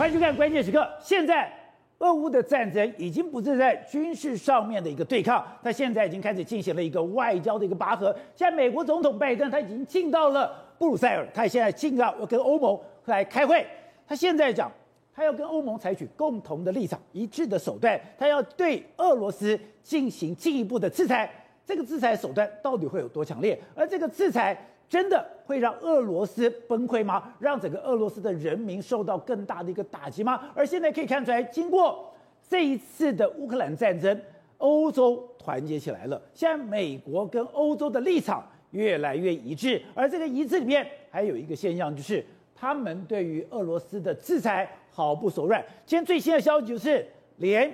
欢迎收看关键时刻。现在，俄乌的战争已经不是在军事上面的一个对抗，他现在已经开始进行了一个外交的一个拔河。现在，美国总统拜登他已经进到了布鲁塞尔，他现在进到要跟欧盟来开会。他现在讲，他要跟欧盟采取共同的立场、一致的手段，他要对俄罗斯进行进一步的制裁。这个制裁手段到底会有多强烈？而这个制裁。真的会让俄罗斯崩溃吗？让整个俄罗斯的人民受到更大的一个打击吗？而现在可以看出来，经过这一次的乌克兰战争，欧洲团结起来了。现在美国跟欧洲的立场越来越一致，而这个一致里面还有一个现象，就是他们对于俄罗斯的制裁毫不手软。今天最新的消息就是，连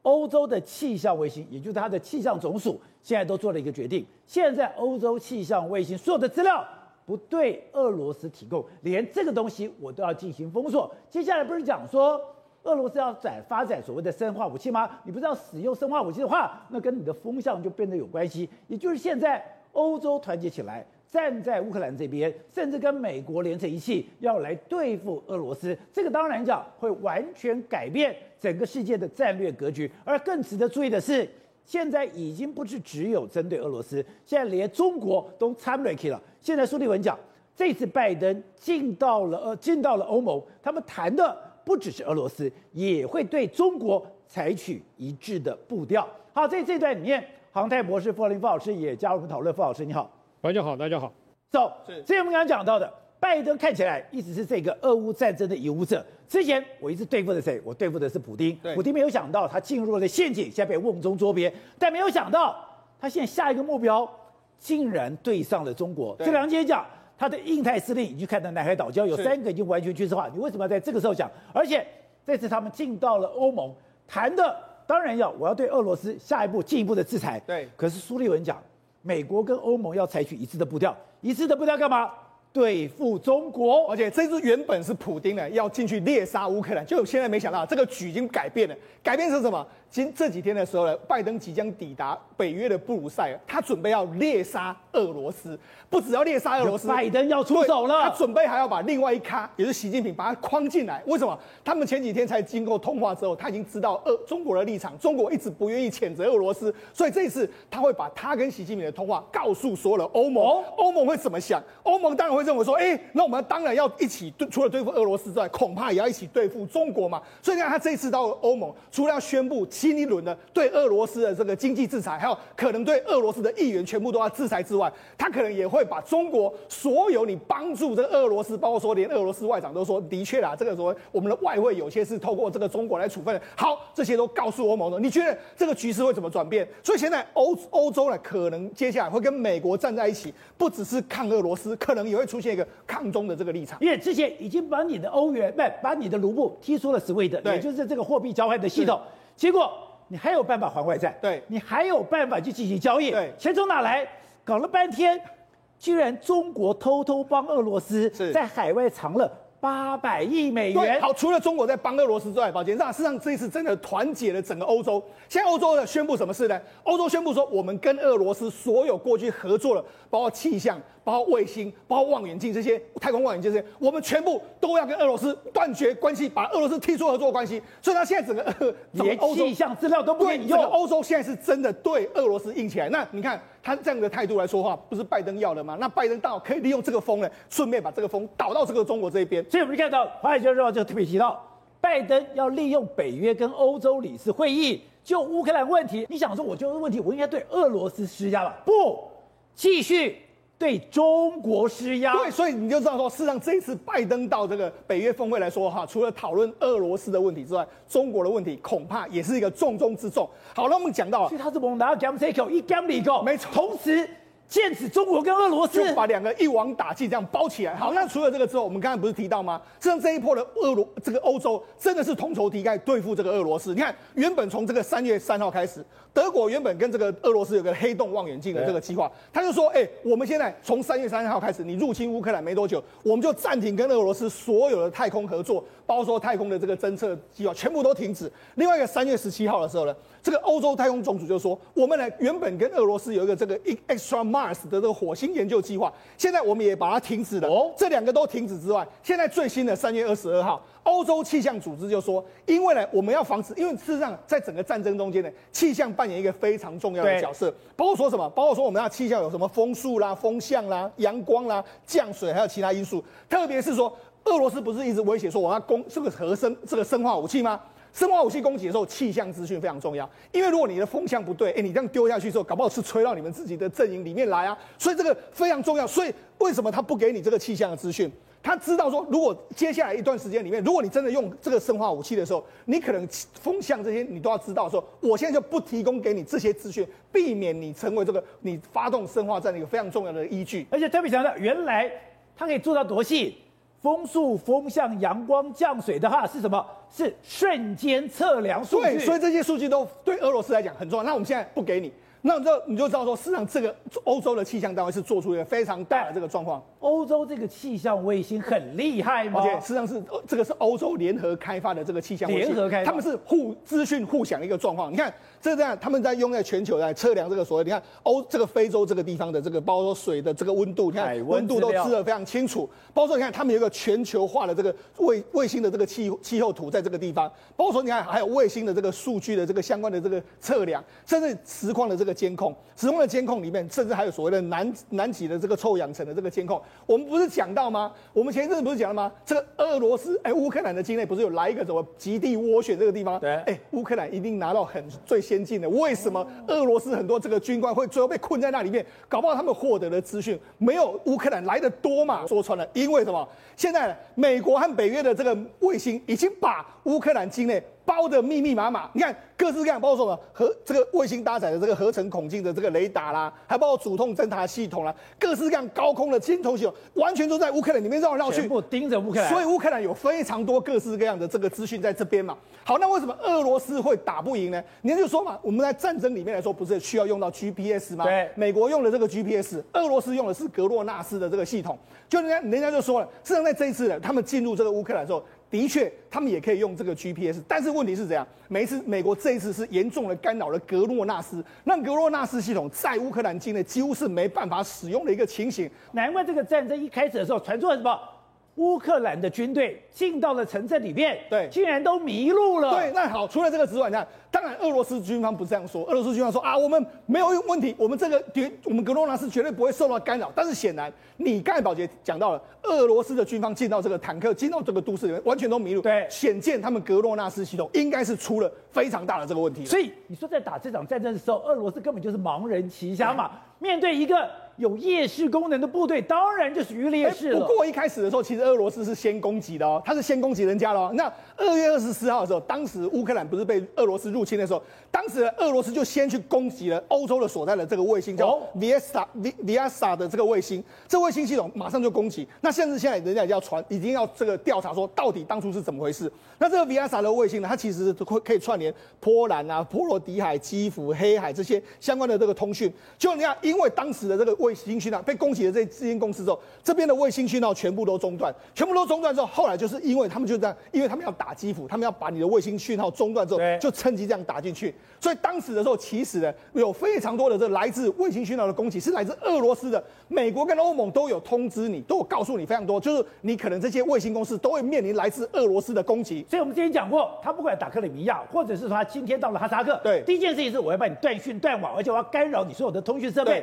欧洲的气象卫星，也就是它的气象总署。现在都做了一个决定，现在欧洲气象卫星所有的资料不对俄罗斯提供，连这个东西我都要进行封锁。接下来不是讲说俄罗斯要展发展所谓的生化武器吗？你不是要使用生化武器的话，那跟你的风向就变得有关系。也就是现在欧洲团结起来，站在乌克兰这边，甚至跟美国连成一气，要来对付俄罗斯。这个当然讲会完全改变整个世界的战略格局。而更值得注意的是。现在已经不是只有针对俄罗斯，现在连中国都参与了。现在苏利文讲，这次拜登进到了呃进到了欧盟，他们谈的不只是俄罗斯，也会对中国采取一致的步调。好，在这段里面，航太博士傅林傅老师也加入我们讨论。傅老师你好，大家好，大家好。走，是，这是我们刚刚讲到的。拜登看起来一直是这个俄乌战争的影武者。之前我一直对付的谁？我对付的是普丁。普丁没有想到他进入了陷阱，现在被瓮中捉鳖。但没有想到他现在下一个目标竟然对上了中国。这两天讲他的印太司令已经看到南海岛礁有三个已经完全军事化。你为什么要在这个时候讲？而且这次他们进到了欧盟，谈的当然要我要对俄罗斯下一步进一步的制裁。对。可是苏利文讲，美国跟欧盟要采取一致的步调，一致的步调干嘛？对付中国，而且这次原本是普丁的要进去猎杀乌克兰，就现在没想到这个局已经改变了。改变成什么？今这几天的时候呢，拜登即将抵达北约的布鲁塞尔，他准备要猎杀俄罗斯，不只要猎杀俄罗斯，拜登要出手了，他准备还要把另外一咖，也是习近平，把他框进来。为什么？他们前几天才经过通话之后，他已经知道俄中国的立场，中国一直不愿意谴责俄罗斯，所以这一次他会把他跟习近平的通话告诉所有的欧盟，欧盟会怎么想？欧盟当然会认为说，哎，那我们当然要一起对，除了对付俄罗斯之外，恐怕也要一起对付中国嘛。所以你看，他这一次到欧盟，除了要宣布。新一轮的对俄罗斯的这个经济制裁，还有可能对俄罗斯的议员全部都要制裁之外，他可能也会把中国所有你帮助这个俄罗斯，包括说连俄罗斯外长都说，的确啦，这个说我们的外汇有些是透过这个中国来处分的。好，这些都告诉欧盟了。你觉得这个局势会怎么转变？所以现在欧欧洲呢，可能接下来会跟美国站在一起，不只是抗俄罗斯，可能也会出现一个抗中的这个立场。因为之前已经把你的欧元，不，把你的卢布踢出了 SWIFT，也就是这个货币交换的系统。结果你还有办法还外债？对，你还有办法去进行交易？对，钱从哪来？搞了半天，居然中国偷偷帮俄罗斯在海外藏了八百亿美元。好，除了中国在帮俄罗斯之外，宝杰，上事实上这一次真的团结了整个欧洲。现在欧洲呢宣布什么事呢？欧洲宣布说，我们跟俄罗斯所有过去合作的，包括气象。包括卫星、包括望远镜这些太空望远镜这些，我们全部都要跟俄罗斯断绝关系，把俄罗斯踢出合作关系。所以，他现在整个连气象资料都不给你用。欧洲现在是真的对俄罗斯硬起来。那你看他这样的态度来说话，不是拜登要的吗？那拜登倒可以利用这个风呢，顺便把这个风导到这个中国这一边。所以我们看到《华尔街日报》就特别提到，拜登要利用北约跟欧洲理事会议就乌克兰问题。你想说，我就问题，我应该对俄罗斯施压吧？不，继续。对中国施压，对，所以你就知道说，事实上这一次拜登到这个北约峰会来说哈，除了讨论俄罗斯的问题之外，中国的问题恐怕也是一个重中之重。好，那我们讲到，其实他是蒙拿 g a m s e c o 一 gam 里口，没错，同时。剑指中国跟俄罗斯，就把两个一网打尽，这样包起来。好，那除了这个之后，我们刚才不是提到吗？像这一波的俄罗，这个欧洲真的是同仇敌忾，对付这个俄罗斯。你看，原本从这个三月三号开始，德国原本跟这个俄罗斯有个黑洞望远镜的这个计划，他就说：哎、欸，我们现在从三月三号开始，你入侵乌克兰没多久，我们就暂停跟俄罗斯所有的太空合作，包括说太空的这个侦测计划，全部都停止。另外一个三月十七号的时候呢，这个欧洲太空总署就说，我们呢原本跟俄罗斯有一个这个 extra Mars 的这个火星研究计划，现在我们也把它停止了。哦，这两个都停止之外，现在最新的三月二十二号，欧洲气象组织就说，因为呢，我们要防止，因为事实上在整个战争中间呢，气象扮演一个非常重要的角色，包括说什么，包括说我们要气象有什么风速啦、风向啦、阳光啦、降水，还有其他因素，特别是说，俄罗斯不是一直威胁说我要攻这个核生这个生化武器吗？生化武器攻击的时候，气象资讯非常重要，因为如果你的风向不对，哎，你这样丢下去之后，搞不好是吹到你们自己的阵营里面来啊，所以这个非常重要。所以为什么他不给你这个气象的资讯？他知道说，如果接下来一段时间里面，如果你真的用这个生化武器的时候，你可能风向这些你都要知道。说我现在就不提供给你这些资讯，避免你成为这个你发动生化战的一个非常重要的依据。而且特别强调，原来它可以做到多细。风速、风向、阳光、降水的话是什么？是瞬间测量数据。对，所以这些数据都对俄罗斯来讲很重要。那我们现在不给你。那这你就知道说，事实上这个欧洲的气象单位是做出一个非常大的这个状况。欧洲这个气象卫星很厉害吗？而且实际上是这个是欧洲联合开发的这个气象卫星，联合开发，他们是互资讯互享的一个状况。你看这这样，他们在用在全球来测量这个所谓，你看欧这个非洲这个地方的这个，包括说水的这个温度，你看温度都知得非常清楚。包括说你看他们有一个全球化的这个卫卫星的这个气气候图在这个地方。包括说你看还有卫星的这个数据的这个相关的这个测量，甚至实况的这个监控。使用的监控里面，甚至还有所谓的南南极的这个臭氧层的这个监控。我们不是讲到吗？我们前一阵子不是讲了吗？这个俄罗斯哎，乌克兰的境内不是有来一个什么极地涡旋这个地方？对，哎，乌克兰一定拿到很最先进的。为什么俄罗斯很多这个军官会最后被困在那里面？搞不好他们获得的资讯没有乌克兰来的多嘛？说穿了，因为什么？现在美国和北约的这个卫星已经把乌克兰境内。包的密密麻麻，你看各式各样，包括什么和这个卫星搭载的这个合成孔径的这个雷达啦，还包括主动侦察系统啦，各式各样高空的监控系统，完全都在乌克兰里面绕来绕去，全部盯着乌克兰。所以乌克兰有非常多各式各样的这个资讯在这边嘛。好，那为什么俄罗斯会打不赢呢？您就说嘛，我们在战争里面来说，不是需要用到 GPS 吗？对，美国用的这个 GPS，俄罗斯用的是格洛纳斯的这个系统。就人家人家就说了，事实上在这一次呢，他们进入这个乌克兰的时候。的确，他们也可以用这个 GPS，但是问题是怎样？每一次美国这一次是严重的干扰了格洛纳斯，让格洛纳斯系统在乌克兰境内几乎是没办法使用的一个情形。难怪这个战争一开始的时候传出了什么？乌克兰的军队进到了城镇里面，对，竟然都迷路了。对，那好，除了这个之外，你看，当然俄罗斯军方不这样说，俄罗斯军方说啊，我们没有问题，我们这个绝，我们格洛纳斯绝对不会受到干扰。但是显然，你刚才宝杰讲到了，俄罗斯的军方进到这个坦克，进到这个都市里面，完全都迷路。对，显见他们格洛纳斯系统应该是出了非常大的这个问题。所以你说在打这场战争的时候，俄罗斯根本就是盲人骑瞎马，面对一个。有夜视功能的部队，当然就是于劣势了。不过一开始的时候，其实俄罗斯是先攻击的哦，他是先攻击人家喽。那二月二十四号的时候，当时乌克兰不是被俄罗斯入侵的时候，当时俄罗斯就先去攻击了欧洲的所在的这个卫星，叫 Viasat Viasat 的这个卫星。这卫星系统马上就攻击。那甚至现在人家要传，已经要这个调查说，到底当初是怎么回事？那这个 Viasat 的卫星呢，它其实会可以串联波兰啊、波罗的海、基辅、黑海这些相关的这个通讯。就你看，因为当时的这个卫星讯号被攻击的这这间公司之后，这边的卫星讯号全部都中断，全部都中断之后，后来就是因为他们就这样，因为他们要打。打基辅，他们要把你的卫星讯号中断之后，就趁机这样打进去。所以当时的时候，其实呢，有非常多的这来自卫星讯号的攻击是来自俄罗斯的。美国跟欧盟都有通知你，都有告诉你非常多，就是你可能这些卫星公司都会面临来自俄罗斯的攻击。所以我们之前讲过，他不管打克里米亚，或者是说他今天到了哈萨克，对，第一件事情是我要把你断讯断网，而且我要干扰你所有的通讯设备。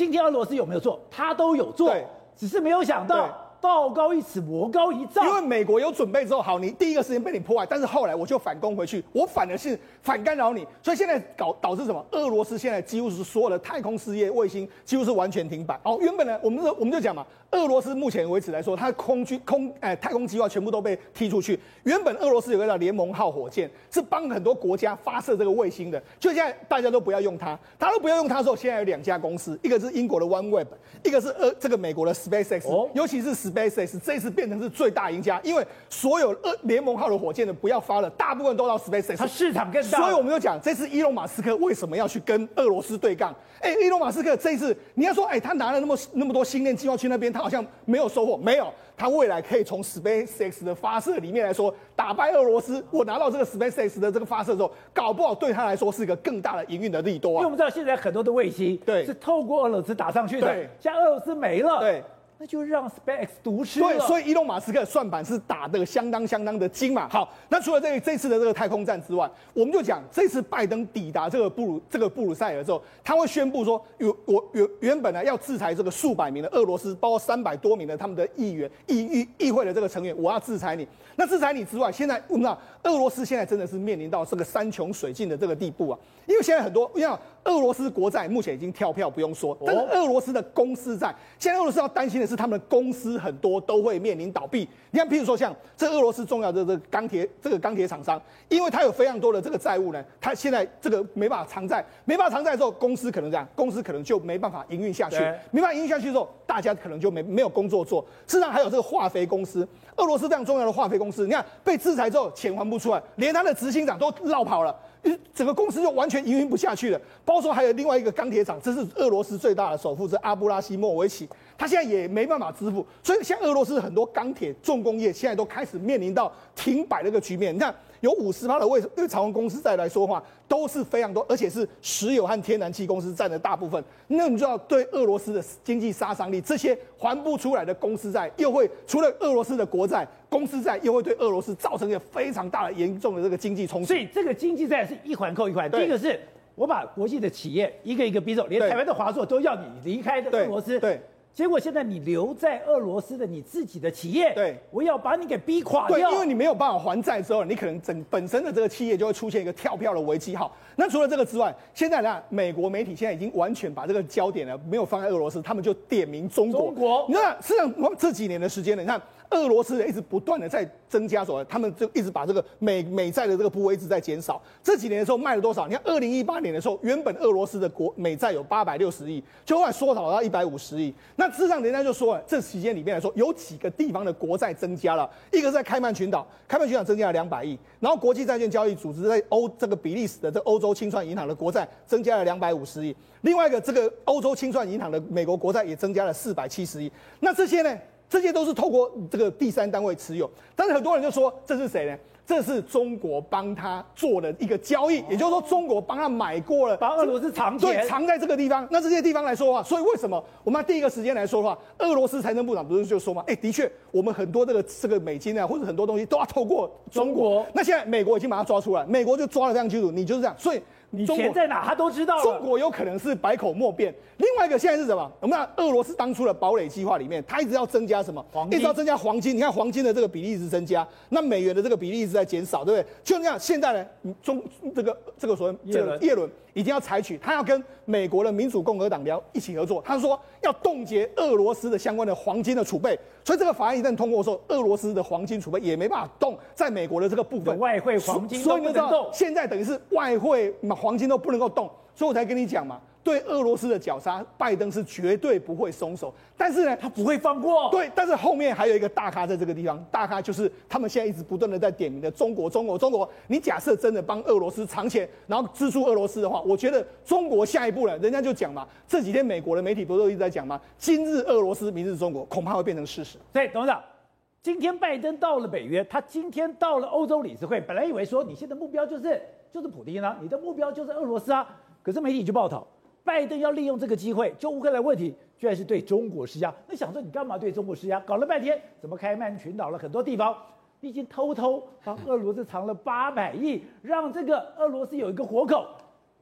今天俄罗斯有没有做？他都有做，只是没有想到。道高一尺，魔高一丈。因为美国有准备之后，好，你第一个时间被你破坏，但是后来我就反攻回去，我反而是反干扰你，所以现在搞导致什么？俄罗斯现在几乎是所有的太空事业卫星几乎是完全停摆。哦，原本呢，我们我们就讲嘛，俄罗斯目前为止来说，它的空军空哎太空计划全部都被踢出去。原本俄罗斯有个叫联盟号火箭，是帮很多国家发射这个卫星的，就现在大家都不要用它，大家都不要用它的时候，现在有两家公司，一个是英国的 OneWeb，一个是呃这个美国的 SpaceX，、哦、尤其是 SpaceX 这次变成是最大赢家，因为所有呃联盟号的火箭呢不要发了，大部分都到 SpaceX，它市场更大。所以我们就讲，这次伊隆马斯克为什么要去跟俄罗斯对杠？哎，伊隆马斯克这一次你要说，哎，他拿了那么那么多星链计划去那边，他好像没有收获，没有，他未来可以从 SpaceX 的发射里面来说打败俄罗斯。我拿到这个 SpaceX 的这个发射之后，搞不好对他来说是一个更大的营运的利多啊。因为我们知道现在很多的卫星对是透过俄罗斯打上去的，对，像俄罗斯没了，对。那就让 SpaceX 独吃。对，所以伊隆马斯克算盘是打得相当相当的精嘛。好，那除了这这次的这个太空站之外，我们就讲这次拜登抵达这个布鲁这个布鲁塞尔之后，他会宣布说，有我原原本呢要制裁这个数百名的俄罗斯，包括三百多名的他们的议员议议议会的这个成员，我要制裁你。那制裁你之外，现在我们知道俄罗斯现在真的是面临到这个山穷水尽的这个地步啊，因为现在很多，你看俄罗斯国债目前已经跳票不用说，但是俄罗斯的公司债，现在俄罗斯要担心的是他们的公司很多都会面临倒闭。你看，譬如说像这俄罗斯重要的这个钢铁这个钢铁厂商，因为它有非常多的这个债务呢，它现在这个没办法偿债，没办法偿债之后，公司可能这样，公司可能就没办法营运下去，没办法营运下去之后，大家可能就没没有工作做。事实上还有这个化肥公司，俄罗斯非常重要的化肥公司，你看被制裁之后钱还不出来，连他的执行长都绕跑了。整个公司就完全营运不下去了。包括说还有另外一个钢铁厂，这是俄罗斯最大的首富，是阿布拉西莫维奇，他现在也没办法支付。所以，像俄罗斯很多钢铁重工业现在都开始面临到停摆的一个局面。你看，有五十趴的为对长荣公司债来说话，都是非常多，而且是石油和天然气公司占了大部分。那你知道，对俄罗斯的经济杀伤力，这些还不出来的公司债，又会除了俄罗斯的国债。公司债又会对俄罗斯造成一个非常大的、严重的这个经济冲击，所以这个经济债是一环扣一环。第一个是我把国际的企业一个一个逼走，连台湾的华硕都要你离开的俄罗斯。对。结果现在你留在俄罗斯的你自己的企业，对，我要把你给逼垮掉。对，因为你没有办法还债之后，你可能整本身的这个企业就会出现一个跳票的危机。好，那除了这个之外，现在呢，美国媒体现在已经完全把这个焦点呢没有放在俄罗斯，他们就点名中国。中国，你看，实际上我们这几年的时间呢，你看。俄罗斯一直不断的在增加，所他们就一直把这个美美债的这个部位一直在减少。这几年的时候卖了多少？你看，二零一八年的时候，原本俄罗斯的国美债有八百六十亿，就后来缩小到一百五十亿。那事实上，人家就说了，这期间里面来说，有几个地方的国债增加了，一个是在开曼群岛，开曼群岛增加了两百亿，然后国际债券交易组织在欧这个比利时的这欧洲清算银行的国债增加了两百五十亿，另外一个这个欧洲清算银行的美国国债也增加了四百七十亿。那这些呢？这些都是透过这个第三单位持有，但是很多人就说，这是谁呢？这是中国帮他做的一个交易，也就是说中国帮他买过了，把俄罗斯藏钱，对，藏在这个地方。那这些地方来说的话，所以为什么我们第一个时间来说的话，俄罗斯财政部长不是就说嘛？哎，的确，我们很多这个这个美金啊，或者很多东西都要透过中国。那现在美国已经把它抓出来，美国就抓得非常清楚，你就是这样，所以。你钱在哪，他都知道。中国有可能是百口莫辩。另外一个现在是什么？我们看俄罗斯当初的堡垒计划里面，他一直要增加什么？一直要增加黄金。你看黄金的这个比例一直增加，那美元的这个比例一直在减少，对不对？就这样，现在呢，中这个这个所谓这个叶伦已经要采取，他要跟美国的民主共和党聊一起合作。他说要冻结俄罗斯的相关的黄金的储备。所以这个法案一旦通过的时候，俄罗斯的黄金储备也没办法动，在美国的这个部分，外汇黄金都不能动。所以你知道，现在等于是外汇黄金都不能够动，所以我才跟你讲嘛。对俄罗斯的绞杀，拜登是绝对不会松手，但是呢，他不会放过。对，但是后面还有一个大咖在这个地方，大咖就是他们现在一直不断的在点名的中国，中国，中国。你假设真的帮俄罗斯藏钱，然后资助俄罗斯的话，我觉得中国下一步呢，人家就讲嘛，这几天美国的媒体不是都一直在讲吗？今日俄罗斯，明日中国，恐怕会变成事实。所以董事长，今天拜登到了北约，他今天到了欧洲理事会，本来以为说你现在目标就是就是普京啊，你的目标就是俄罗斯啊，可是媒体就报道。拜登要利用这个机会，就乌克兰问题，居然是对中国施压。那想说你干嘛对中国施压？搞了半天，怎么开曼群岛了很多地方，已经偷偷帮俄罗斯藏了八百亿，让这个俄罗斯有一个活口。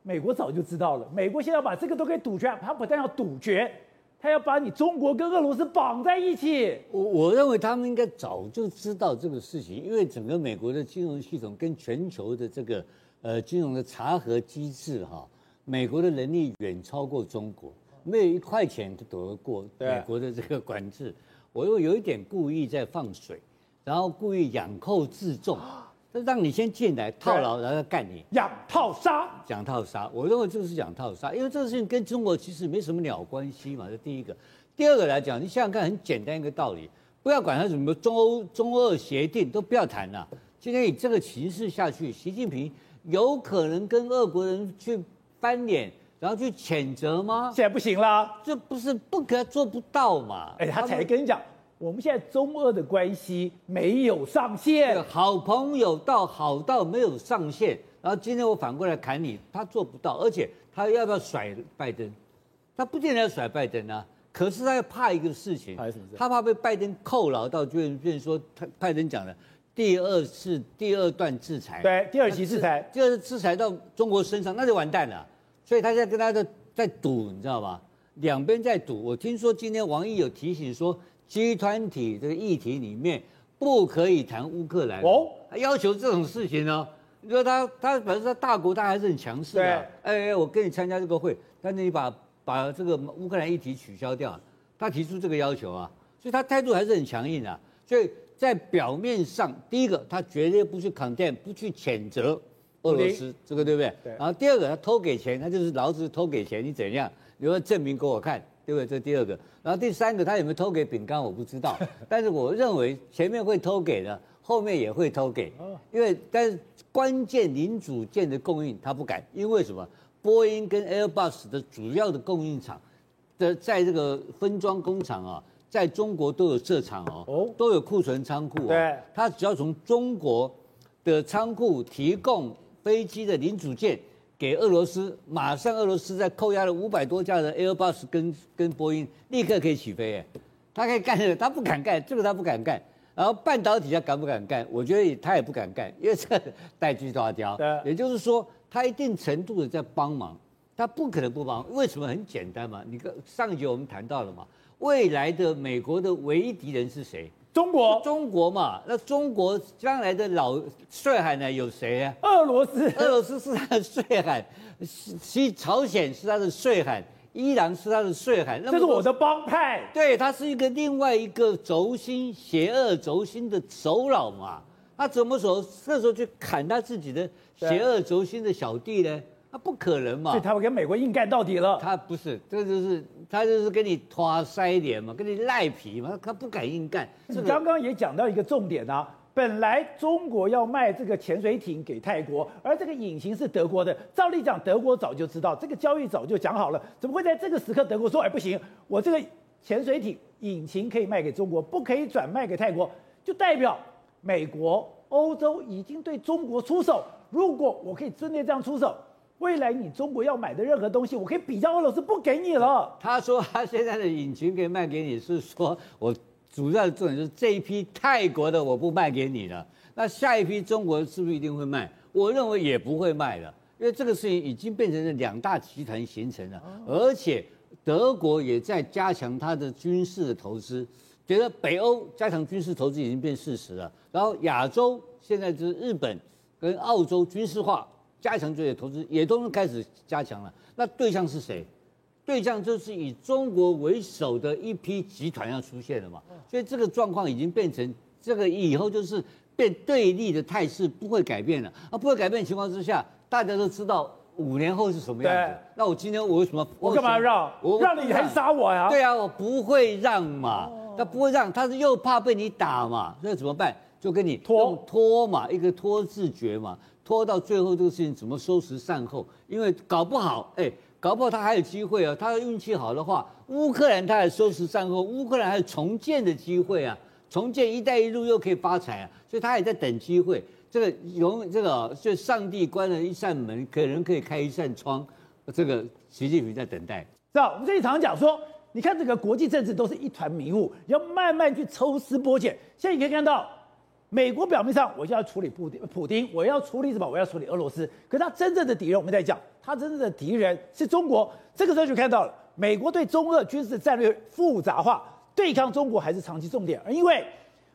美国早就知道了，美国现在要把这个都给堵绝。他不但要堵绝，他要把你中国跟俄罗斯绑在一起。我我认为他们应该早就知道这个事情，因为整个美国的金融系统跟全球的这个呃金融的查核机制哈。美国的能力远超过中国，没有一块钱都躲得过美国的这个管制。我又有一点故意在放水，然后故意养寇自重，就让你先进来套牢，然后再干你。养套杀，养套杀。我认为这是养套杀，因为这个事情跟中国其实没什么鸟关系嘛。这第一个，第二个来讲，你想想看，很简单一个道理，不要管它什么中欧中俄协定，都不要谈了。今天以这个形势下去，习近平有可能跟俄国人去翻脸，然后去谴责吗？现在不行啦，这不是不可做不到嘛？哎，他才跟你讲，我们现在中俄的关系没有上限，好朋友到好到没有上限。然后今天我反过来砍你，他做不到，而且他要不要甩拜登？他不见得要甩拜登啊。可是他要怕一个事情，他怕被拜登扣牢到，就变成说他拜登讲的第二次第二段制裁，对，第二期制裁，第二次制裁到中国身上，那就完蛋了。所以他现在跟他的在赌，你知道吧？两边在赌。我听说今天王毅有提醒说，集团体这个议题里面不可以谈乌克兰哦，他要求这种事情呢。你说他他本身他大国，他还是很强势的。对，哎哎，我跟你参加这个会，但是你把把这个乌克兰议题取消掉，他提出这个要求啊，所以他态度还是很强硬的。所以在表面上，第一个他绝对不去 condemn，不去谴责俄罗斯，这个对不对？对。然后第二个他偷给钱，他就是老子偷给钱，你怎样？你要证明给我看，对不对？这第二个。然后第三个，他有没有偷给饼干我不知道，但是我认为前面会偷给的。后面也会偷给，因为但是关键零组件的供应他不敢，因为什么？波音跟 Airbus 的主要的供应厂的在这个分装工厂啊，在中国都有设厂哦，都有库存仓库。对，他只要从中国的仓库提供飞机的零组件给俄罗斯，马上俄罗斯在扣押了五百多架的 Airbus 跟跟波音，立刻可以起飞。哎，他可以干这个，他不敢干这个，他不敢干。然后半导体他敢不敢干？我觉得他也不敢干，因为这带锯大雕。对，也就是说，他一定程度的在帮忙，他不可能不帮。为什么？很简单嘛，你看上一集我们谈到了嘛，未来的美国的唯一敌人是谁？中国。中国嘛，那中国将来的老帅海呢？有谁啊？俄罗斯。俄罗斯是他的帅海，西朝鲜是他的帅海。伊朗是他的税海，那这是我的帮派。对，他是一个另外一个轴心、邪恶轴心的首脑嘛。他怎么说？这时候去砍他自己的邪恶轴心的小弟呢？那不可能嘛。所以他会跟美国硬干到底了。他不是，这就是他就是跟你拖腮脸嘛，跟你赖皮嘛，他不敢硬干。你刚刚也讲到一个重点啊。本来中国要卖这个潜水艇给泰国，而这个引擎是德国的。照理讲，德国早就知道这个交易早就讲好了，怎么会在这个时刻德国说，哎，不行，我这个潜水艇引擎可以卖给中国，不可以转卖给泰国，就代表美国、欧洲已经对中国出手。如果我可以真的这样出手，未来你中国要买的任何东西，我可以比较俄罗斯不给你了。他说他现在的引擎可以卖给你，是说我。主要的重点是这一批泰国的我不卖给你了，那下一批中国是不是一定会卖？我认为也不会卖了，因为这个事情已经变成了两大集团形成了，而且德国也在加强它的军事的投资，觉得北欧加强军事投资已经变事实了，然后亚洲现在就是日本跟澳洲军事化加强这些投资也都开始加强了，那对象是谁？对象就是以中国为首的一批集团要出现了嘛，所以这个状况已经变成这个以后就是变对立的态势不会改变了啊，不会改变的情况之下，大家都知道五年后是什么样子。那我今天我为什么我干嘛让？我让你还杀我呀？对啊，我不会让嘛，他不会让，他是又怕被你打嘛，所以怎么办？就跟你拖拖嘛，一个拖字诀嘛，拖到最后这个事情怎么收拾善后？因为搞不好哎。搞不好他还有机会啊！他运气好的话，乌克兰他还收拾善后，乌克兰还有重建的机会啊！重建“一带一路”又可以发财啊！所以他也在等机会。这个永这个，就上帝关了一扇门，可能可以开一扇窗。这个习近平在等待。是吧？我们这里常常讲说，你看这个国际政治都是一团迷雾，要慢慢去抽丝剥茧。现在你可以看到，美国表面上我就要处理普丁，普丁，我要处理什么？我要处理俄罗斯。可是他真正的敌人，我们在讲。他真正的敌人是中国，这个时候就看到了美国对中俄军事战略复杂化，对抗中国还是长期重点。而因为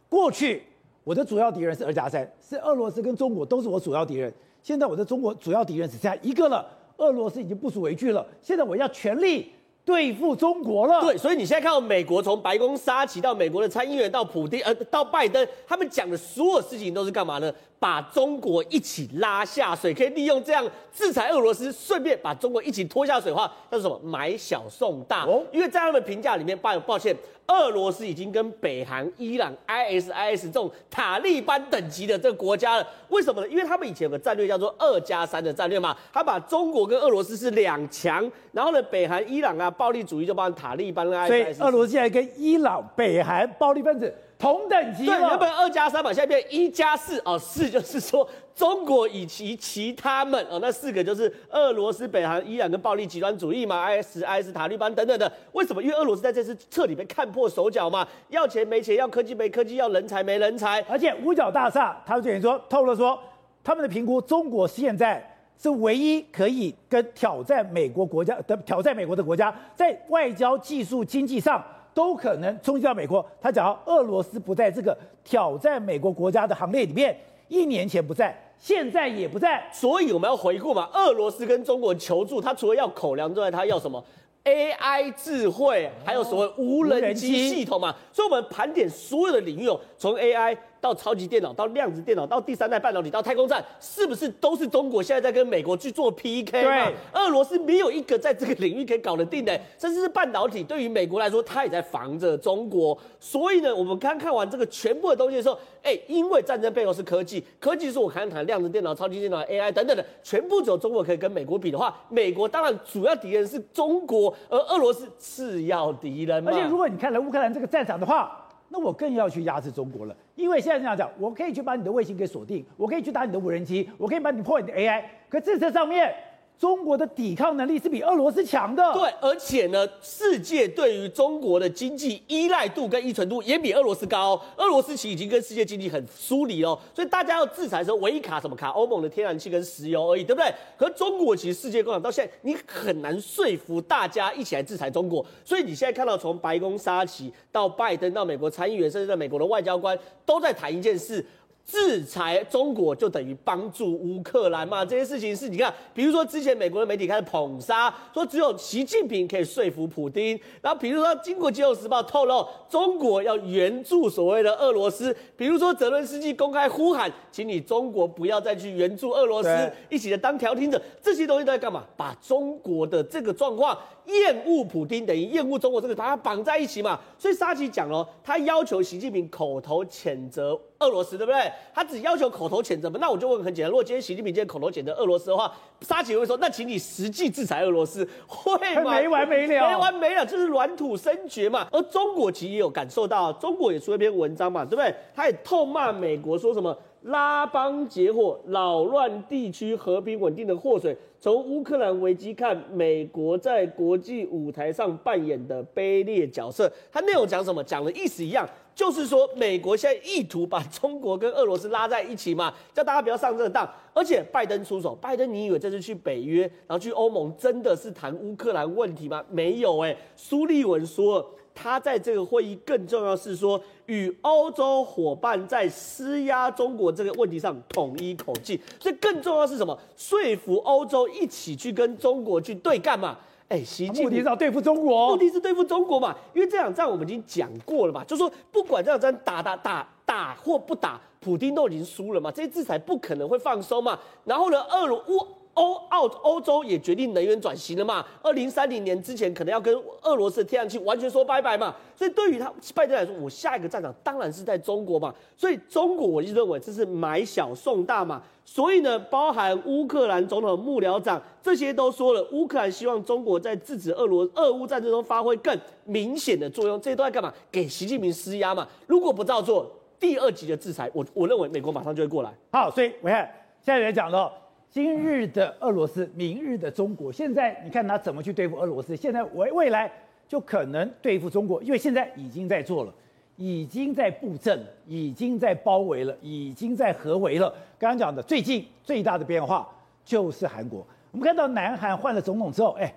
过去我的主要敌人是二加三，是俄罗斯跟中国都是我主要敌人，现在我的中国主要敌人只剩下一个了，俄罗斯已经不足为惧了，现在我要全力。对付中国了，对，所以你现在看到美国从白宫杀起到美国的参议员到普丁，呃，到拜登，他们讲的所有事情都是干嘛呢？把中国一起拉下水，可以利用这样制裁俄罗斯，顺便把中国一起拖下水的话，那是什么？买小送大。哦，因为在他们评价里面，抱抱歉，俄罗斯已经跟北韩、伊朗、ISIS 这种塔利班等级的这个国家了。为什么呢？因为他们以前有个战略叫做“二加三”的战略嘛，他把中国跟俄罗斯是两强，然后呢，北韩、伊朗啊，暴力主义就帮塔利班、ISIS。所以俄罗斯现在跟伊朗、北韩暴力分子。同等级，对，原本二加三嘛，现在变一加四哦。四就是说中国以及其他们哦，那四个就是俄罗斯、北韩、伊朗跟暴力极端主义嘛，ISIS、塔利班等等的。为什么？因为俄罗斯在这次彻底被看破手脚嘛，要钱没钱，要科技没科技，要人才没人才。而且五角大厦，他们就说透露说，他们的评估，中国现在是唯一可以跟挑战美国国家的挑战美国的国家，在外交、技术、经济上。都可能冲击到美国。他讲到俄罗斯不在这个挑战美国国家的行列里面，一年前不在，现在也不在。所以我们要回顾嘛，俄罗斯跟中国求助，他除了要口粮之外，他要什么？AI 智慧，还有所谓无人机系统嘛。所以，我们盘点所有的领域哦，从 AI。到超级电脑，到量子电脑，到第三代半导体，到太空站，是不是都是中国现在在跟美国去做 PK？对，俄罗斯没有一个在这个领域可以搞得定的，甚至是半导体，对于美国来说，它也在防着中国。所以呢，我们刚看完这个全部的东西的时候，哎，因为战争背后是科技，科技是我刚刚谈量子电脑、超级电脑、AI 等等的，全部只有中国可以跟美国比的话，美国当然主要敌人是中国，而俄罗斯次要敌人嘛。而且如果你看了乌克兰这个战场的话，那我更要去压制中国了，因为现在这样讲，我可以去把你的卫星给锁定，我可以去打你的无人机，我可以把你破你的 AI，可这这上面。中国的抵抗能力是比俄罗斯强的，对，而且呢，世界对于中国的经济依赖度跟依存度也比俄罗斯高。俄罗斯其实已经跟世界经济很疏离了，所以大家要制裁的时候，唯一卡什么卡？欧盟的天然气跟石油而已，对不对？可中国其实世界共享到现在，你很难说服大家一起来制裁中国。所以你现在看到从白宫沙奇到拜登到美国参议员，甚至到美国的外交官，都在谈一件事。制裁中国就等于帮助乌克兰嘛？这些事情是你看，比如说之前美国的媒体开始捧杀，说只有习近平可以说服普京。然后比如说经过《金融时报》透露，中国要援助所谓的俄罗斯。比如说泽伦斯基公开呼喊，请你中国不要再去援助俄罗斯，一起的当调停者。这些东西都在干嘛？把中国的这个状况。厌恶普丁等于厌恶中国，这个把它绑在一起嘛。所以沙奇讲了，他要求习近平口头谴责俄罗斯，对不对？他只要求口头谴责嘛。那我就问很简单，如果今天习近平今天口头谴责俄罗斯的话，沙奇会说，那请你实际制裁俄罗斯，会吗？没完没了，没完没了，就是软土深掘嘛。而中国其实也有感受到，中国也出了一篇文章嘛，对不对？他也痛骂美国，说什么？拉帮结伙，扰乱地区和平稳定的祸水。从乌克兰危机看，美国在国际舞台上扮演的卑劣角色。它内容讲什么？讲的意思一样，就是说美国现在意图把中国跟俄罗斯拉在一起嘛，叫大家不要上这个当。而且拜登出手，拜登你以为这次去北约，然后去欧盟，真的是谈乌克兰问题吗？没有哎、欸，苏利文说。他在这个会议更重要是说，与欧洲伙伴在施压中国这个问题上统一口径，所以更重要是什么？说服欧洲一起去跟中国去对干嘛？哎，习近平目的是要对付中国，目的是对付中国嘛？因为这场仗我们已经讲过了嘛，就是说不管这场仗打打打打或不打，普京都已经输了嘛，这些制裁不可能会放松嘛。然后呢，俄罗乌。欧澳欧洲也决定能源转型了嘛？二零三零年之前可能要跟俄罗斯的天然气完全说拜拜嘛？所以对于他拜登来说，我下一个战场当然是在中国嘛。所以中国我就认为这是买小送大嘛。所以呢，包含乌克兰总统幕僚长这些都说了，乌克兰希望中国在制止俄罗俄乌战争中发挥更明显的作用。这些都在干嘛？给习近平施压嘛。如果不照做，第二级的制裁，我我认为美国马上就会过来。好，所以我看现在来讲了。今日的俄罗斯，明日的中国。现在你看他怎么去对付俄罗斯？现在未未来就可能对付中国，因为现在已经在做了，已经在布阵，已经在包围了，已经在合围了。刚刚讲的最近最大的变化就是韩国。我们看到南韩换了总统之后，哎，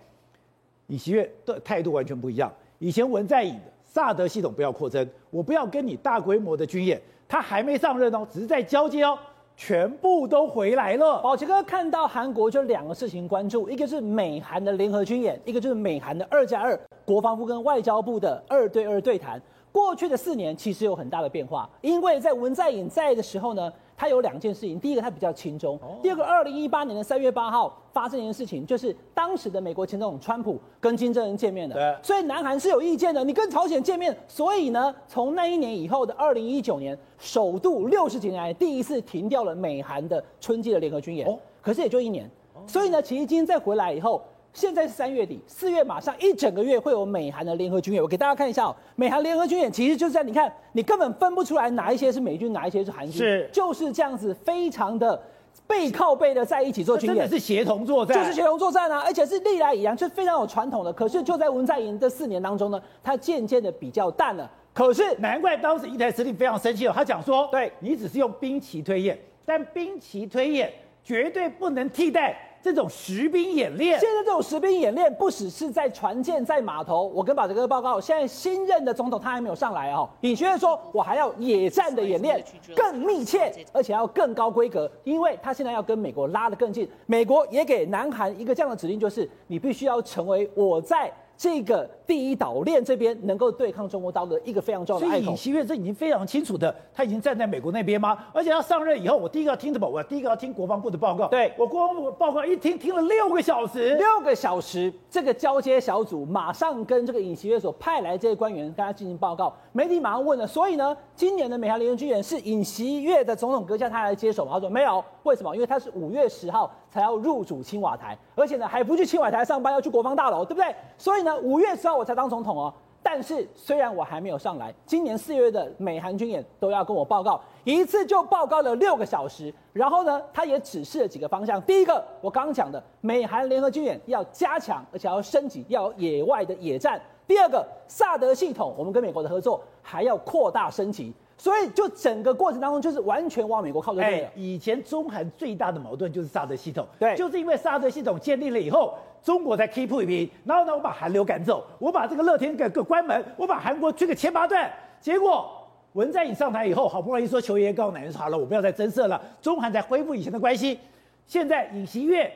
尹锡悦的态度完全不一样。以前文在寅的萨德系统不要扩增，我不要跟你大规模的军演，他还没上任哦，只是在交接哦。全部都回来了。宝杰哥看到韩国就两个事情关注，一个是美韩的联合军演，一个就是美韩的二加二，国防部跟外交部的二对二对谈。过去的四年其实有很大的变化，因为在文在寅在的时候呢，它有两件事情，第一个他比较轻松，第二个二零一八年的三月八号发生一件事情，就是当时的美国前总统川普跟金正恩见面的，对，所以南韩是有意见的，你跟朝鲜见面，所以呢，从那一年以后的二零一九年，首度六十几年来第一次停掉了美韩的春季的联合军演，哦，可是也就一年，所以呢，其实今天再回来以后。现在是三月底，四月马上一整个月会有美韩的联合军演。我给大家看一下哦，美韩联合军演其实就是在你看，你根本分不出来哪一些是美军，哪一些是韩军，是就是这样子，非常的背靠背的在一起做军演，真的是协同作战，就是协同作战啊，而且是历来以来就非常有传统的。可是就在文在寅这四年当中呢，他渐渐的比较淡了。可是难怪当时一台司令非常生气哦，他讲说，对你只是用兵棋推演，但兵棋推演绝对不能替代。这种实兵演练，现在这种实兵演练不只是在船舰、在码头。我跟宝杰哥报告，现在新任的总统他还没有上来哦。尹学院说，我还要野战的演练更密切，而且要更高规格，因为他现在要跟美国拉得更近。美国也给南韩一个这样的指令，就是你必须要成为我在。这个第一岛链这边能够对抗中国大陆的一个非常重要的隘口。所以尹锡悦这已经非常清楚的，他已经站在美国那边吗？而且他上任以后，我第一个要听什么？我第一个要听国防部的报告。对，我国防部报告一听听了六个小时，六个小时，这个交接小组马上跟这个尹锡悦所派来这些官员跟他进行报告。媒体马上问了，所以呢，今年的美韩联合军演是尹锡悦的总统阁下他来接手吗？他说没有，为什么？因为他是五月十号才要入主青瓦台，而且呢还不去青瓦台上班，要去国防大楼，对不对？所以呢，五月十号我才当总统哦。但是虽然我还没有上来，今年四月的美韩军演都要跟我报告，一次就报告了六个小时。然后呢，他也指示了几个方向。第一个，我刚刚讲的美韩联合军演要加强，而且要升级，要有野外的野战。第二个，萨德系统，我们跟美国的合作还要扩大升级，所以就整个过程当中就是完全往美国靠着。对，以前中韩最大的矛盾就是萨德系统，对，就是因为萨德系统建立了以后，中国才 keep 一平，然后呢，我把韩流赶走，我把这个乐天给给关门，我把韩国追个千八段，结果文在寅上台以后，好不容易说求爷爷告奶奶，好了，我不要再增设了，中韩才恢复以前的关系，现在尹锡悦。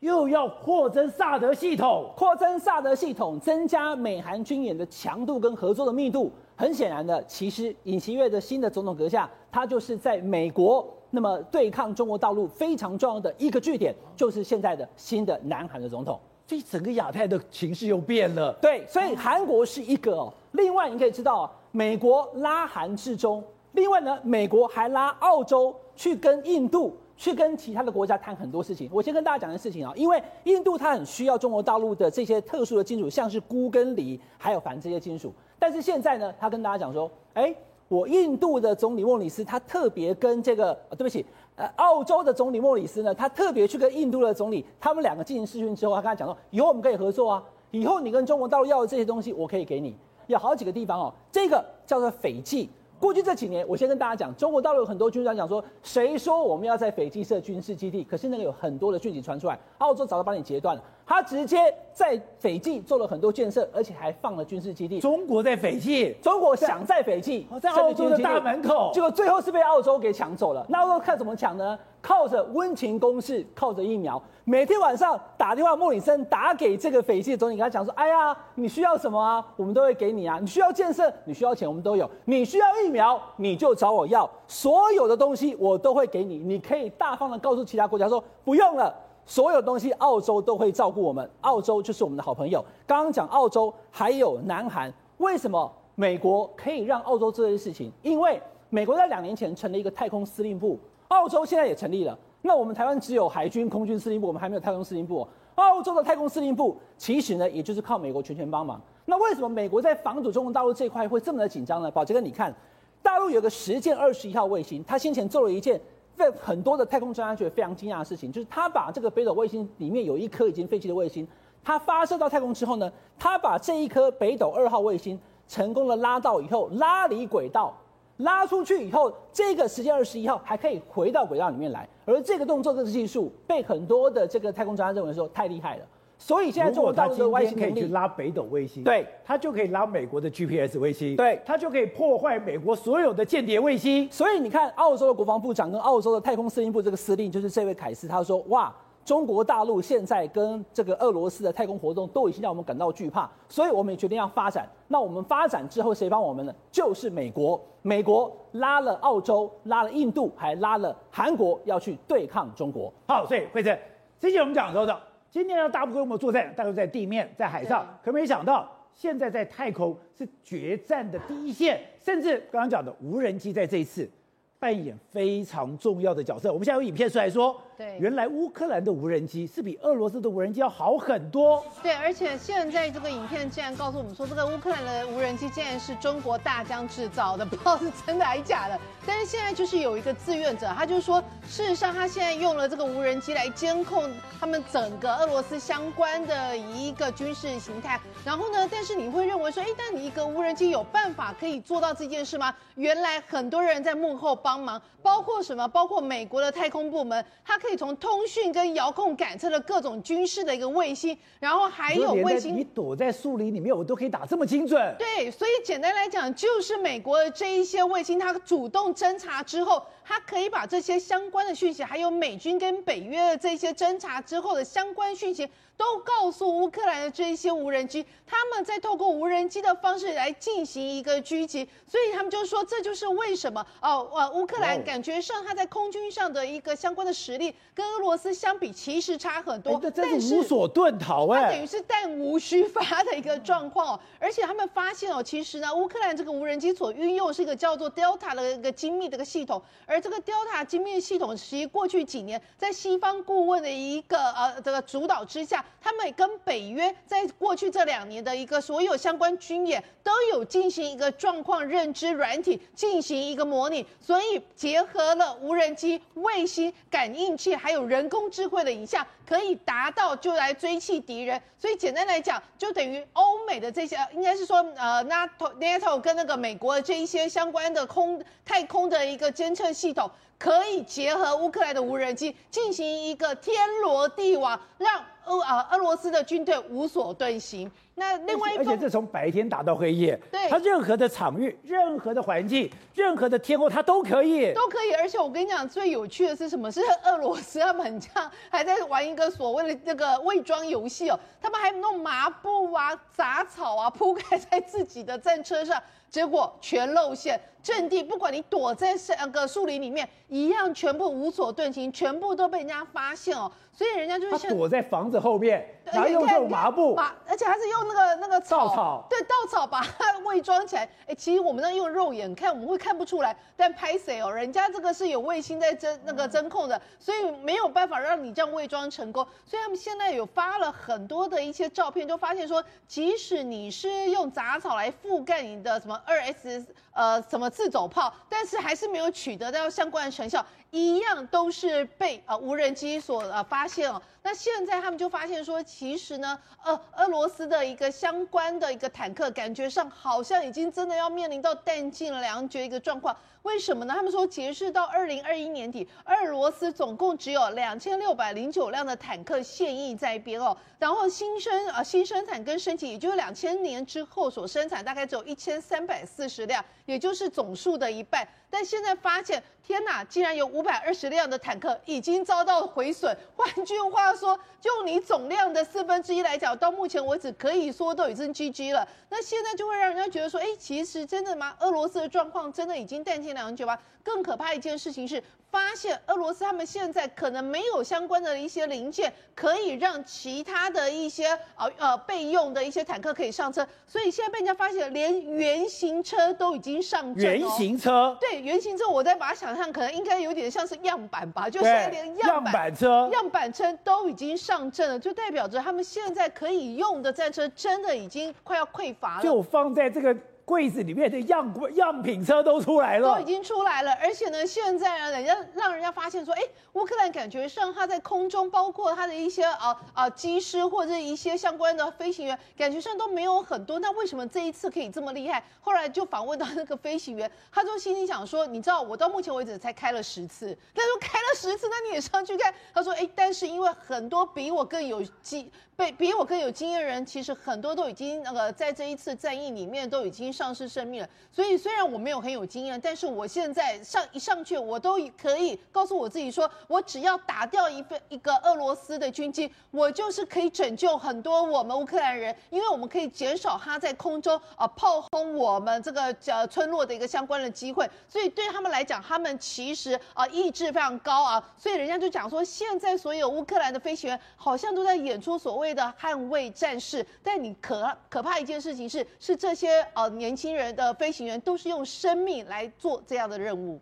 又要扩增萨德系统，扩增萨德系统，增加美韩军演的强度跟合作的密度。很显然的，其实尹锡悦的新的总统阁下，他就是在美国那么对抗中国大陆非常重要的一个据点，就是现在的新的南韩的总统。所以整个亚太的情势又变了。对，所以韩国是一个哦。另外，你可以知道，美国拉韩制中，另外呢，美国还拉澳洲去跟印度。去跟其他的国家谈很多事情。我先跟大家讲件事情啊，因为印度它很需要中国大陆的这些特殊的金属，像是钴跟锂，还有钒这些金属。但是现在呢，他跟大家讲说，哎，我印度的总理莫里斯他特别跟这个，对不起，呃，澳洲的总理莫里斯呢，他特别去跟印度的总理，他们两个进行视讯之后，他跟他讲说，以后我们可以合作啊，以后你跟中国大陆要的这些东西，我可以给你。有好几个地方哦，这个叫做斐济。过去这几年，我先跟大家讲，中国大陆有很多军长讲说，谁说我们要在斐济设军事基地？可是那个有很多的讯息传出来，澳洲早就把你截断了。他直接在斐济做了很多建设，而且还放了军事基地。中国在斐济，中国想在斐济，在澳洲的大门口，结果最后是被澳洲给抢走了。那澳洲看怎么抢呢？靠着温情攻势，靠着疫苗，每天晚上打电话，莫里森打给这个斐济总理，跟他讲说：“哎呀，你需要什么啊？我们都会给你啊。你需要建设，你需要钱，我们都有。你需要疫苗，你就找我要，所有的东西我都会给你。你可以大方的告诉其他国家说，不用了。”所有东西，澳洲都会照顾我们。澳洲就是我们的好朋友。刚刚讲澳洲，还有南韩，为什么美国可以让澳洲做这些事情？因为美国在两年前成立一个太空司令部，澳洲现在也成立了。那我们台湾只有海军空军司令部，我们还没有太空司令部。澳洲的太空司令部其实呢，也就是靠美国全权帮忙。那为什么美国在防堵中国大陆这一块会这么的紧张呢？宝杰哥，你看，大陆有个实践二十一号卫星，它先前做了一件。在很多的太空专家觉得非常惊讶的事情，就是他把这个北斗卫星里面有一颗已经废弃的卫星，他发射到太空之后呢，他把这一颗北斗二号卫星成功的拉到以后，拉离轨道，拉出去以后，这个时间二十一号还可以回到轨道里面来，而这个动作这个技术被很多的这个太空专家认为说太厉害了。所以现在中国大陆的卫星可以去拉北斗卫星，对，它就可以拉美国的 GPS 卫星，对，它就可以破坏美国所有的间谍卫星。所以你看，澳洲的国防部长跟澳洲的太空司令部这个司令就是这位凯斯，他说：哇，中国大陆现在跟这个俄罗斯的太空活动都已经让我们感到惧怕，所以我们也决定要发展。那我们发展之后，谁帮我们呢？就是美国。美国拉了澳洲，拉了印度，还拉了韩国，要去对抗中国。好，所以惠贞，之前我们讲说的，今天要大规模作战，大概在地面，在海上，可没想到现在在太空是决战的第一线，甚至刚刚讲的无人机在这一次。扮演非常重要的角色。我们现在有影片出来说，对，原来乌克兰的无人机是比俄罗斯的无人机要好很多。对，而且现在这个影片竟然告诉我们说，这个乌克兰的无人机竟然是中国大疆制造的，不知道是真的还是假的。但是现在就是有一个志愿者，他就是说，事实上他现在用了这个无人机来监控他们整个俄罗斯相关的一个军事形态。然后呢，但是你会认为说，哎，但你一个无人机有办法可以做到这件事吗？原来很多人在幕后帮。帮忙，包括什么？包括美国的太空部门，它可以从通讯跟遥控感测的各种军事的一个卫星，然后还有卫星。你躲在树林里面，我都可以打这么精准。对，所以简单来讲，就是美国的这一些卫星，它主动侦查之后，它可以把这些相关的讯息，还有美军跟北约的这些侦查之后的相关讯息。都告诉乌克兰的这一些无人机，他们在透过无人机的方式来进行一个狙击，所以他们就说，这就是为什么哦，呃，乌克兰感觉上他在空军上的一个相关的实力跟俄罗斯相比其实差很多，这真是无所遁逃哎，等于是弹无虚发的一个状况哦。而且他们发现哦，其实呢，乌克兰这个无人机所运用是一个叫做 Delta 的一个精密的一个系统，而而这个 Delta 精密系统，其实过去几年在西方顾问的一个呃这个主导之下。他们跟北约在过去这两年的一个所有相关军演都有进行一个状况认知软体进行一个模拟，所以结合了无人机、卫星感应器，还有人工智慧的影像，可以达到就来追击敌人。所以简单来讲，就等于欧美的这些，应该是说呃，NATO、NATO 跟那个美国的这一些相关的空太空的一个监测系统。可以结合乌克兰的无人机进行一个天罗地网，让俄啊俄罗斯的军队无所遁形。那另外一个，而且这从白天打到黑夜，对，它任何的场域、任何的环境、任何的天候，它都可以，都可以。而且我跟你讲，最有趣的是什么？是俄罗斯他们很像还在玩一个所谓的那个伪装游戏哦，他们还弄麻布啊、杂草啊铺盖在自己的战车上。结果全露馅，阵地不管你躲在那个树林里面，一样全部无所遁形，全部都被人家发现哦。所以人家就是他躲在房子后面，然后用这种麻布，而且还是用那个那个，稻草，对，稻草把它伪装起来。哎，其实我们那用肉眼看，我们会看不出来，但拍谁哦？人家这个是有卫星在侦那个侦控的，所以没有办法让你这样伪装成功。所以他们现在有发了很多的一些照片，就发现说，即使你是用杂草来覆盖你的什么二 S 呃什么自走炮，但是还是没有取得到相关的成效。一样都是被呃无人机所呃发现哦。那现在他们就发现说，其实呢，呃，俄罗斯的一个相关的一个坦克，感觉上好像已经真的要面临到弹尽粮绝一个状况。为什么呢？他们说，截至到二零二一年底，俄罗斯总共只有两千六百零九辆的坦克现役在编哦。然后新生啊新生产跟升级，也就是两千年之后所生产，大概只有一千三百四十辆，也就是总数的一半。但现在发现，天哪，竟然有五百二十辆的坦克已经遭到毁损。换句话说，就你总量的四分之一来讲，到目前为止可以说都已经 GG 了。那现在就会让人家觉得说，哎，其实真的吗？俄罗斯的状况真的已经弹尽粮绝吗？更可怕一件事情是，发现俄罗斯他们现在可能没有相关的一些零件，可以让其他的一些呃呃备用的一些坦克可以上车。所以现在被人家发现，连原型车都已经上阵。原型车？对，原型车，我再把它想象，可能应该有点像是样板吧，就现在连样板，样板车、样板车都已经上阵了，就代表着他们现在可以用的战车真的已经快要匮乏了。就放在这个。柜子里面的样样品车都出来了，都已经出来了，而且呢，现在呢，人家让人家发现说，哎，乌克兰感觉上他在空中，包括他的一些啊啊机师或者一些相关的飞行员，感觉上都没有很多。那为什么这一次可以这么厉害？后来就访问到那个飞行员，他就心里想说，你知道我到目前为止才开了十次，他说开了十次，那你也上去看。他说，哎，但是因为很多比我更有机，被比我更有经验的人，其实很多都已经那个在这一次战役里面都已经。丧失生命了。所以虽然我没有很有经验，但是我现在上一上去，我都可以告诉我自己说，我只要打掉一份一个俄罗斯的军机，我就是可以拯救很多我们乌克兰人，因为我们可以减少他在空中啊炮轰我们这个呃村落的一个相关的机会。所以对他们来讲，他们其实啊意志非常高啊，所以人家就讲说，现在所有乌克兰的飞行员好像都在演出所谓谓的捍卫战士，但你可可怕一件事情是，是这些呃年轻人的飞行员都是用生命来做这样的任务。